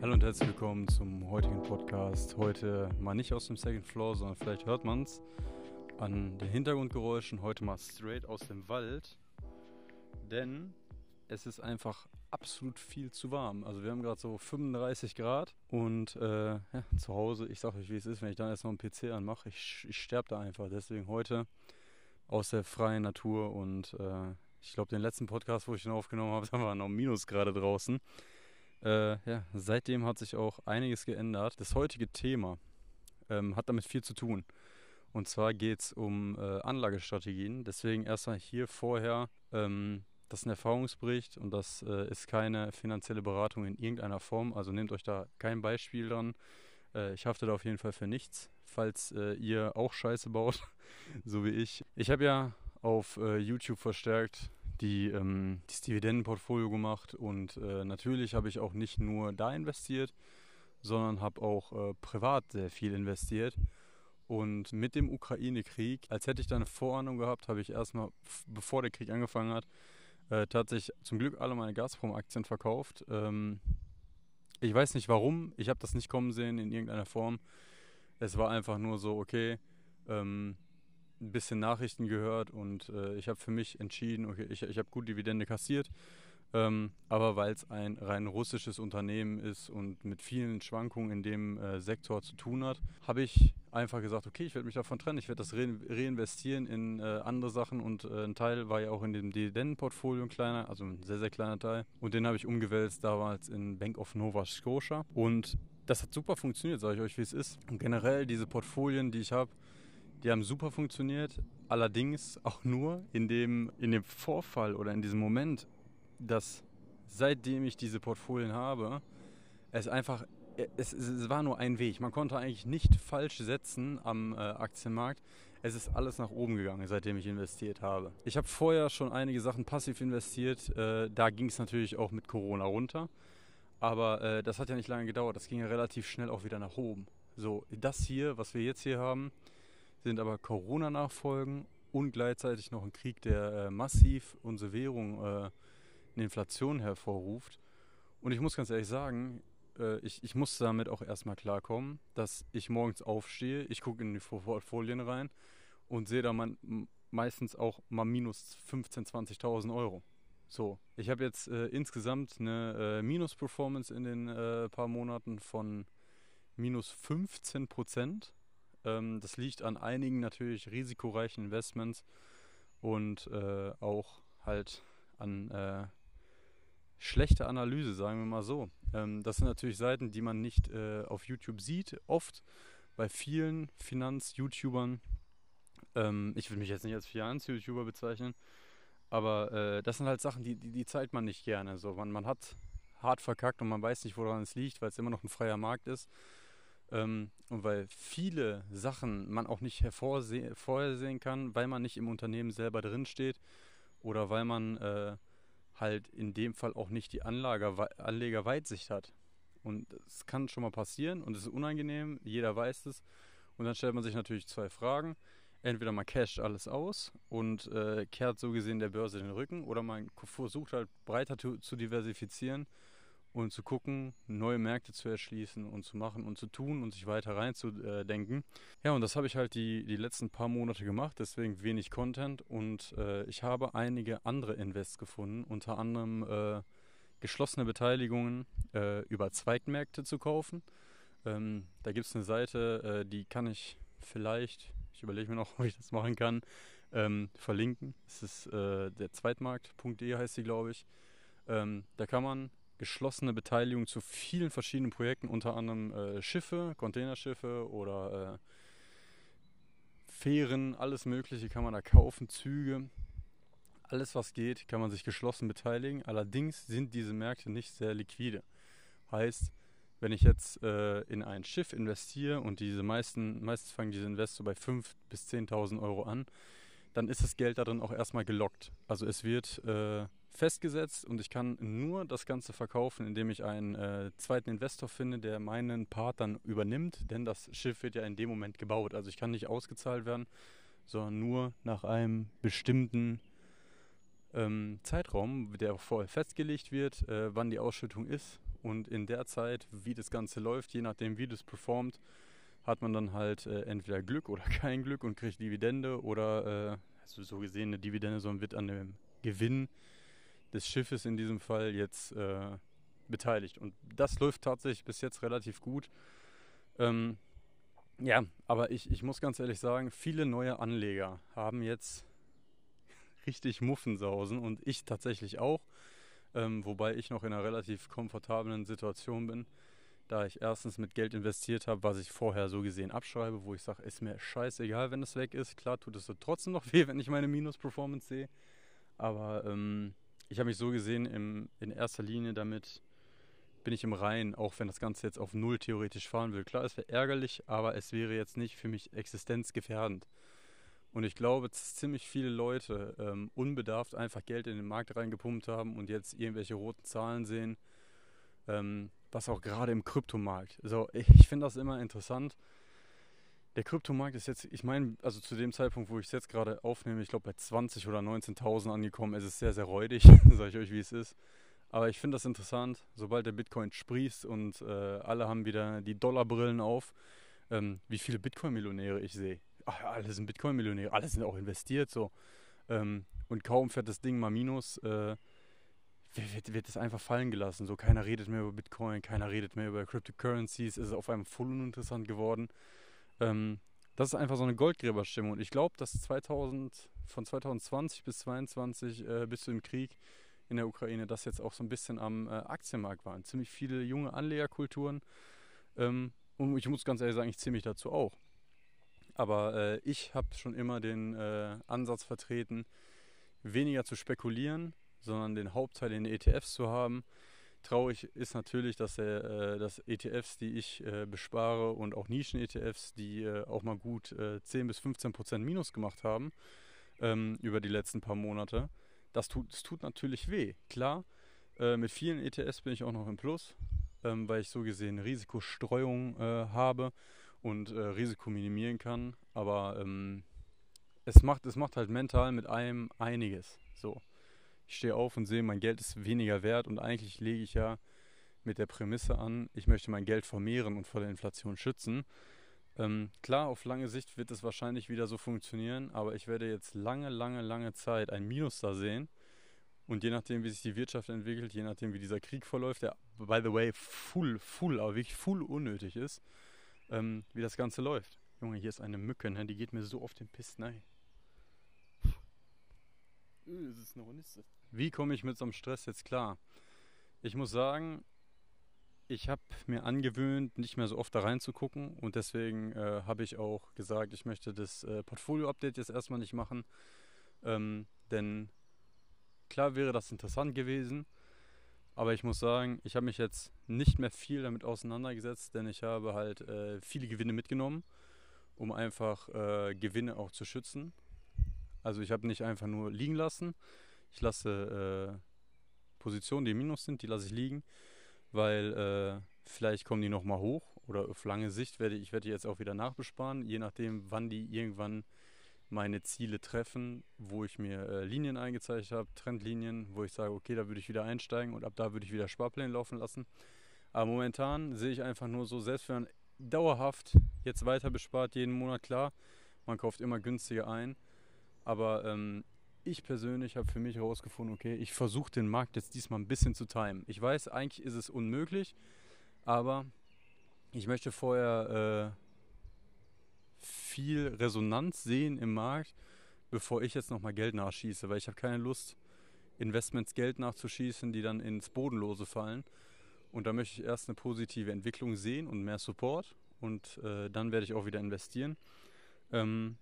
Hallo und herzlich willkommen zum heutigen Podcast. Heute mal nicht aus dem Second Floor, sondern vielleicht hört man es an den Hintergrundgeräuschen. Heute mal straight aus dem Wald, denn es ist einfach absolut viel zu warm. Also wir haben gerade so 35 Grad und äh, ja, zu Hause, ich sage euch wie es ist, wenn ich dann erstmal einen PC anmache, ich, ich sterbe da einfach. Deswegen heute aus der freien Natur und äh, ich glaube den letzten Podcast, wo ich ihn aufgenommen habe, da waren noch Minusgrade draußen. Äh, ja, seitdem hat sich auch einiges geändert. Das heutige Thema ähm, hat damit viel zu tun. Und zwar geht es um äh, Anlagestrategien. Deswegen erstmal hier vorher, ähm, das ist ein Erfahrungsbericht und das äh, ist keine finanzielle Beratung in irgendeiner Form. Also nehmt euch da kein Beispiel dran. Äh, ich hafte da auf jeden Fall für nichts, falls äh, ihr auch Scheiße baut, so wie ich. Ich habe ja auf äh, YouTube verstärkt die, ähm, das Dividendenportfolio gemacht und äh, natürlich habe ich auch nicht nur da investiert, sondern habe auch äh, privat sehr viel investiert. Und mit dem Ukraine-Krieg, als hätte ich da eine Vorahnung gehabt, habe ich erstmal, bevor der Krieg angefangen hat, äh, tatsächlich zum Glück alle meine Gazprom-Aktien verkauft. Ähm, ich weiß nicht warum, ich habe das nicht kommen sehen in irgendeiner Form. Es war einfach nur so, okay, ähm, ein bisschen Nachrichten gehört und äh, ich habe für mich entschieden, okay, ich, ich habe gut Dividende kassiert, ähm, aber weil es ein rein russisches Unternehmen ist und mit vielen Schwankungen in dem äh, Sektor zu tun hat, habe ich einfach gesagt, okay, ich werde mich davon trennen, ich werde das re reinvestieren in äh, andere Sachen und äh, ein Teil war ja auch in dem Dividendenportfolio ein kleiner, also ein sehr, sehr kleiner Teil und den habe ich umgewälzt damals in Bank of Nova Scotia und das hat super funktioniert, sage ich euch, wie es ist. Und generell diese Portfolien, die ich habe, die haben super funktioniert, allerdings auch nur in dem, in dem Vorfall oder in diesem Moment, dass seitdem ich diese Portfolien habe, es einfach, es, es war nur ein Weg. Man konnte eigentlich nicht falsch setzen am äh, Aktienmarkt. Es ist alles nach oben gegangen, seitdem ich investiert habe. Ich habe vorher schon einige Sachen passiv investiert. Äh, da ging es natürlich auch mit Corona runter. Aber äh, das hat ja nicht lange gedauert. Das ging ja relativ schnell auch wieder nach oben. So, das hier, was wir jetzt hier haben, sind aber Corona-Nachfolgen und gleichzeitig noch ein Krieg, der äh, massiv unsere Währung, äh, eine Inflation hervorruft. Und ich muss ganz ehrlich sagen, äh, ich, ich muss damit auch erstmal klarkommen, dass ich morgens aufstehe, ich gucke in die Folien rein und sehe da man, meistens auch mal minus 15.000, 20.000 Euro. So, ich habe jetzt äh, insgesamt eine äh, Minus-Performance in den äh, paar Monaten von minus 15 Prozent. Ähm, das liegt an einigen natürlich risikoreichen Investments und äh, auch halt an äh, schlechter Analyse, sagen wir mal so. Ähm, das sind natürlich Seiten, die man nicht äh, auf YouTube sieht. Oft bei vielen Finanz-YouTubern, ähm, ich will mich jetzt nicht als Finanz-YouTuber bezeichnen, aber äh, das sind halt Sachen, die, die, die, zeigt man nicht gerne. So, man, man hat hart verkackt und man weiß nicht, woran es liegt, weil es immer noch ein freier Markt ist. Ähm, und weil viele Sachen man auch nicht vorhersehen kann, weil man nicht im Unternehmen selber drinsteht oder weil man äh, halt in dem Fall auch nicht die Anlager, Anlegerweitsicht hat. Und es kann schon mal passieren und es ist unangenehm, jeder weiß es. Und dann stellt man sich natürlich zwei Fragen. Entweder man casht alles aus und äh, kehrt so gesehen der Börse den Rücken oder man versucht halt breiter zu diversifizieren und zu gucken, neue Märkte zu erschließen und zu machen und zu tun und sich weiter reinzudenken. Ja, und das habe ich halt die, die letzten paar Monate gemacht, deswegen wenig Content und äh, ich habe einige andere Invests gefunden, unter anderem äh, geschlossene Beteiligungen äh, über Zweigmärkte zu kaufen. Ähm, da gibt es eine Seite, äh, die kann ich vielleicht, ich überlege mir noch, ob ich das machen kann, ähm, verlinken. Es ist äh, der Zweitmarkt.de heißt sie, glaube ich. Ähm, da kann man geschlossene Beteiligung zu vielen verschiedenen Projekten, unter anderem äh, Schiffe, Containerschiffe oder äh, Fähren, alles Mögliche kann man da kaufen, Züge. Alles, was geht, kann man sich geschlossen beteiligen. Allerdings sind diese Märkte nicht sehr liquide. Heißt, wenn ich jetzt äh, in ein Schiff investiere und diese meisten, meistens fangen diese Investor bei 5.000 bis 10.000 Euro an, dann ist das Geld darin auch erstmal gelockt. Also es wird äh, festgesetzt und ich kann nur das Ganze verkaufen, indem ich einen äh, zweiten Investor finde, der meinen Part dann übernimmt, denn das Schiff wird ja in dem Moment gebaut. Also ich kann nicht ausgezahlt werden, sondern nur nach einem bestimmten ähm, Zeitraum, der vorher festgelegt wird, äh, wann die Ausschüttung ist und in der Zeit, wie das Ganze läuft, je nachdem, wie das performt, hat man dann halt äh, entweder Glück oder kein Glück und kriegt Dividende oder, äh, also so gesehen eine Dividende, sondern wird an dem Gewinn des Schiffes in diesem Fall jetzt äh, beteiligt. Und das läuft tatsächlich bis jetzt relativ gut. Ähm, ja, aber ich, ich muss ganz ehrlich sagen, viele neue Anleger haben jetzt richtig Muffensausen und ich tatsächlich auch. Ähm, wobei ich noch in einer relativ komfortablen Situation bin, da ich erstens mit Geld investiert habe, was ich vorher so gesehen abschreibe, wo ich sage, ist mir scheißegal, wenn es weg ist. Klar tut es so trotzdem noch weh, wenn ich meine Minus-Performance sehe. Aber ähm, ich habe mich so gesehen im, in erster Linie damit bin ich im Reinen, auch wenn das Ganze jetzt auf Null theoretisch fahren will. Klar, es wäre ärgerlich, aber es wäre jetzt nicht für mich existenzgefährdend. Und ich glaube, dass ziemlich viele Leute ähm, unbedarft einfach Geld in den Markt reingepumpt haben und jetzt irgendwelche roten Zahlen sehen, ähm, was auch gerade im Kryptomarkt. Also ich finde das immer interessant. Der Kryptomarkt ist jetzt, ich meine, also zu dem Zeitpunkt, wo ich es jetzt gerade aufnehme, ich glaube bei 20 oder 19.000 angekommen. Es ist sehr, sehr räudig, sage ich euch, wie es ist. Aber ich finde das interessant, sobald der Bitcoin sprießt und äh, alle haben wieder die Dollarbrillen auf, ähm, wie viele Bitcoin-Millionäre ich sehe ach, alle sind Bitcoin-Millionäre, alle sind auch investiert so. Ähm, und kaum fährt das Ding mal minus, äh, wird, wird das einfach fallen gelassen. So, keiner redet mehr über Bitcoin, keiner redet mehr über Cryptocurrencies, es ist auf einmal voll uninteressant geworden. Ähm, das ist einfach so eine Goldgräberstimmung. Und ich glaube, dass 2000, von 2020 bis 2022 äh, bis zu dem Krieg in der Ukraine, das jetzt auch so ein bisschen am äh, Aktienmarkt waren. Ziemlich viele junge Anlegerkulturen. Ähm, und ich muss ganz ehrlich sagen, ich ziehe mich dazu auch. Aber äh, ich habe schon immer den äh, Ansatz vertreten, weniger zu spekulieren, sondern den Hauptteil in ETFs zu haben. Traurig ist natürlich, dass, der, äh, dass ETFs, die ich äh, bespare und auch Nischen-ETFs, die äh, auch mal gut 10 äh, bis 15 Prozent Minus gemacht haben ähm, über die letzten paar Monate, das tut, das tut natürlich weh. Klar, mit vielen ETFs bin ich auch noch im Plus, ähm, weil ich so gesehen Risikostreuung habe und äh, Risiko minimieren kann. Aber ähm, es, macht, es macht halt mental mit einem einiges. So. Ich stehe auf und sehe, mein Geld ist weniger wert und eigentlich lege ich ja mit der Prämisse an, ich möchte mein Geld vermehren und vor der Inflation schützen. Ähm, klar, auf lange Sicht wird es wahrscheinlich wieder so funktionieren, aber ich werde jetzt lange, lange, lange Zeit ein Minus da sehen. Und je nachdem, wie sich die Wirtschaft entwickelt, je nachdem, wie dieser Krieg verläuft, der, by the way, full, full, aber wirklich full unnötig ist, ähm, wie das Ganze läuft. Junge, hier ist eine Mücke, ne? die geht mir so auf den Piss. Nein. Äh, das ist eine Hornisse. Wie komme ich mit so einem Stress jetzt klar? Ich muss sagen, ich habe mir angewöhnt, nicht mehr so oft da reinzugucken und deswegen äh, habe ich auch gesagt, ich möchte das äh, Portfolio-Update jetzt erstmal nicht machen, ähm, denn klar wäre das interessant gewesen, aber ich muss sagen, ich habe mich jetzt nicht mehr viel damit auseinandergesetzt, denn ich habe halt äh, viele Gewinne mitgenommen, um einfach äh, Gewinne auch zu schützen. Also ich habe nicht einfach nur liegen lassen. Ich lasse äh, Positionen, die im Minus sind, die lasse ich liegen, weil äh, vielleicht kommen die nochmal hoch oder auf lange Sicht werde ich werde die jetzt auch wieder nachbesparen, je nachdem, wann die irgendwann meine Ziele treffen, wo ich mir äh, Linien eingezeichnet habe, Trendlinien, wo ich sage, okay, da würde ich wieder einsteigen und ab da würde ich wieder Sparpläne laufen lassen. Aber momentan sehe ich einfach nur so, selbst wenn man dauerhaft jetzt weiter bespart, jeden Monat klar, man kauft immer günstiger ein. Aber ähm, ich persönlich habe für mich herausgefunden, okay, ich versuche den Markt jetzt diesmal ein bisschen zu timen. Ich weiß, eigentlich ist es unmöglich, aber ich möchte vorher äh, viel Resonanz sehen im Markt, bevor ich jetzt nochmal Geld nachschieße, weil ich habe keine Lust, Investments Geld nachzuschießen, die dann ins Bodenlose fallen. Und da möchte ich erst eine positive Entwicklung sehen und mehr Support und äh, dann werde ich auch wieder investieren. Ähm,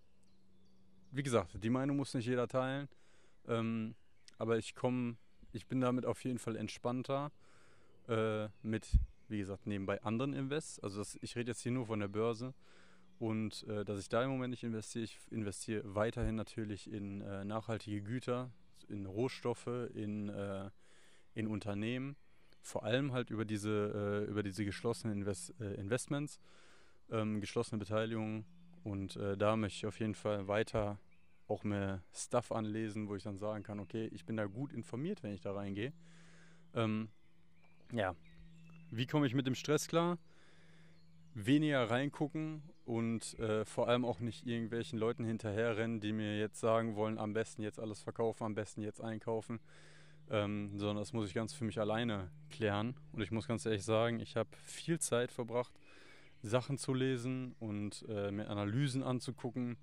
wie gesagt, die Meinung muss nicht jeder teilen, ähm, aber ich komme, ich bin damit auf jeden Fall entspannter äh, mit, wie gesagt, nebenbei anderen Invests. Also das, ich rede jetzt hier nur von der Börse und äh, dass ich da im Moment nicht investiere, ich investiere weiterhin natürlich in äh, nachhaltige Güter, in Rohstoffe, in, äh, in Unternehmen, vor allem halt über diese, äh, über diese geschlossenen Invest äh, Investments, ähm, geschlossene Beteiligung. Und da möchte ich auf jeden Fall weiter auch mehr Stuff anlesen, wo ich dann sagen kann, okay, ich bin da gut informiert, wenn ich da reingehe. Ähm, ja, wie komme ich mit dem Stress klar? Weniger reingucken und äh, vor allem auch nicht irgendwelchen Leuten hinterherrennen, die mir jetzt sagen wollen, am besten jetzt alles verkaufen, am besten jetzt einkaufen, ähm, sondern das muss ich ganz für mich alleine klären. Und ich muss ganz ehrlich sagen, ich habe viel Zeit verbracht, Sachen zu lesen und äh, mir Analysen anzugucken.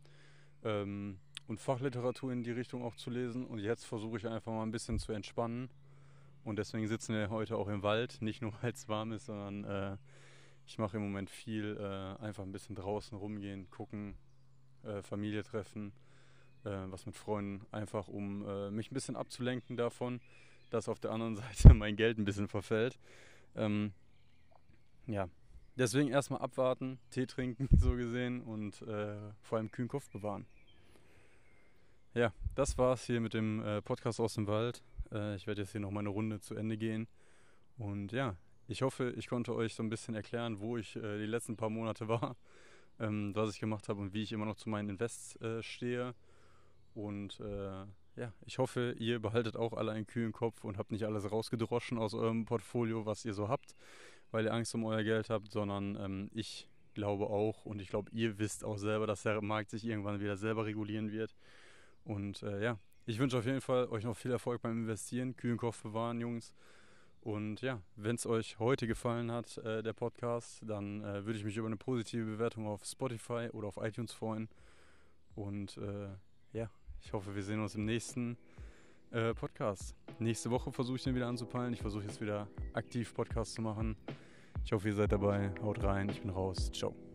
Ähm, und Fachliteratur in die Richtung auch zu lesen. Und jetzt versuche ich einfach mal ein bisschen zu entspannen. Und deswegen sitzen wir heute auch im Wald, nicht nur weil es warm ist, sondern äh, ich mache im Moment viel, äh, einfach ein bisschen draußen rumgehen, gucken, äh, Familie treffen, äh, was mit Freunden, einfach um äh, mich ein bisschen abzulenken davon, dass auf der anderen Seite mein Geld ein bisschen verfällt. Ähm, ja, deswegen erstmal abwarten, Tee trinken, so gesehen, und äh, vor allem kühlen Kopf bewahren. Ja, das war's hier mit dem äh, Podcast aus dem Wald. Äh, ich werde jetzt hier noch meine Runde zu Ende gehen. Und ja, ich hoffe, ich konnte euch so ein bisschen erklären, wo ich äh, die letzten paar Monate war, ähm, was ich gemacht habe und wie ich immer noch zu meinen Invests äh, stehe. Und äh, ja, ich hoffe, ihr behaltet auch alle einen kühlen Kopf und habt nicht alles rausgedroschen aus eurem Portfolio, was ihr so habt, weil ihr Angst um euer Geld habt, sondern ähm, ich glaube auch und ich glaube, ihr wisst auch selber, dass der Markt sich irgendwann wieder selber regulieren wird. Und äh, ja, ich wünsche auf jeden Fall euch noch viel Erfolg beim Investieren, kühlen Kopf bewahren, Jungs. Und ja, wenn es euch heute gefallen hat, äh, der Podcast, dann äh, würde ich mich über eine positive Bewertung auf Spotify oder auf iTunes freuen. Und äh, ja, ich hoffe, wir sehen uns im nächsten äh, Podcast. Nächste Woche versuche ich den wieder anzupeilen. Ich versuche jetzt wieder aktiv Podcast zu machen. Ich hoffe, ihr seid dabei. Haut rein, ich bin raus. Ciao.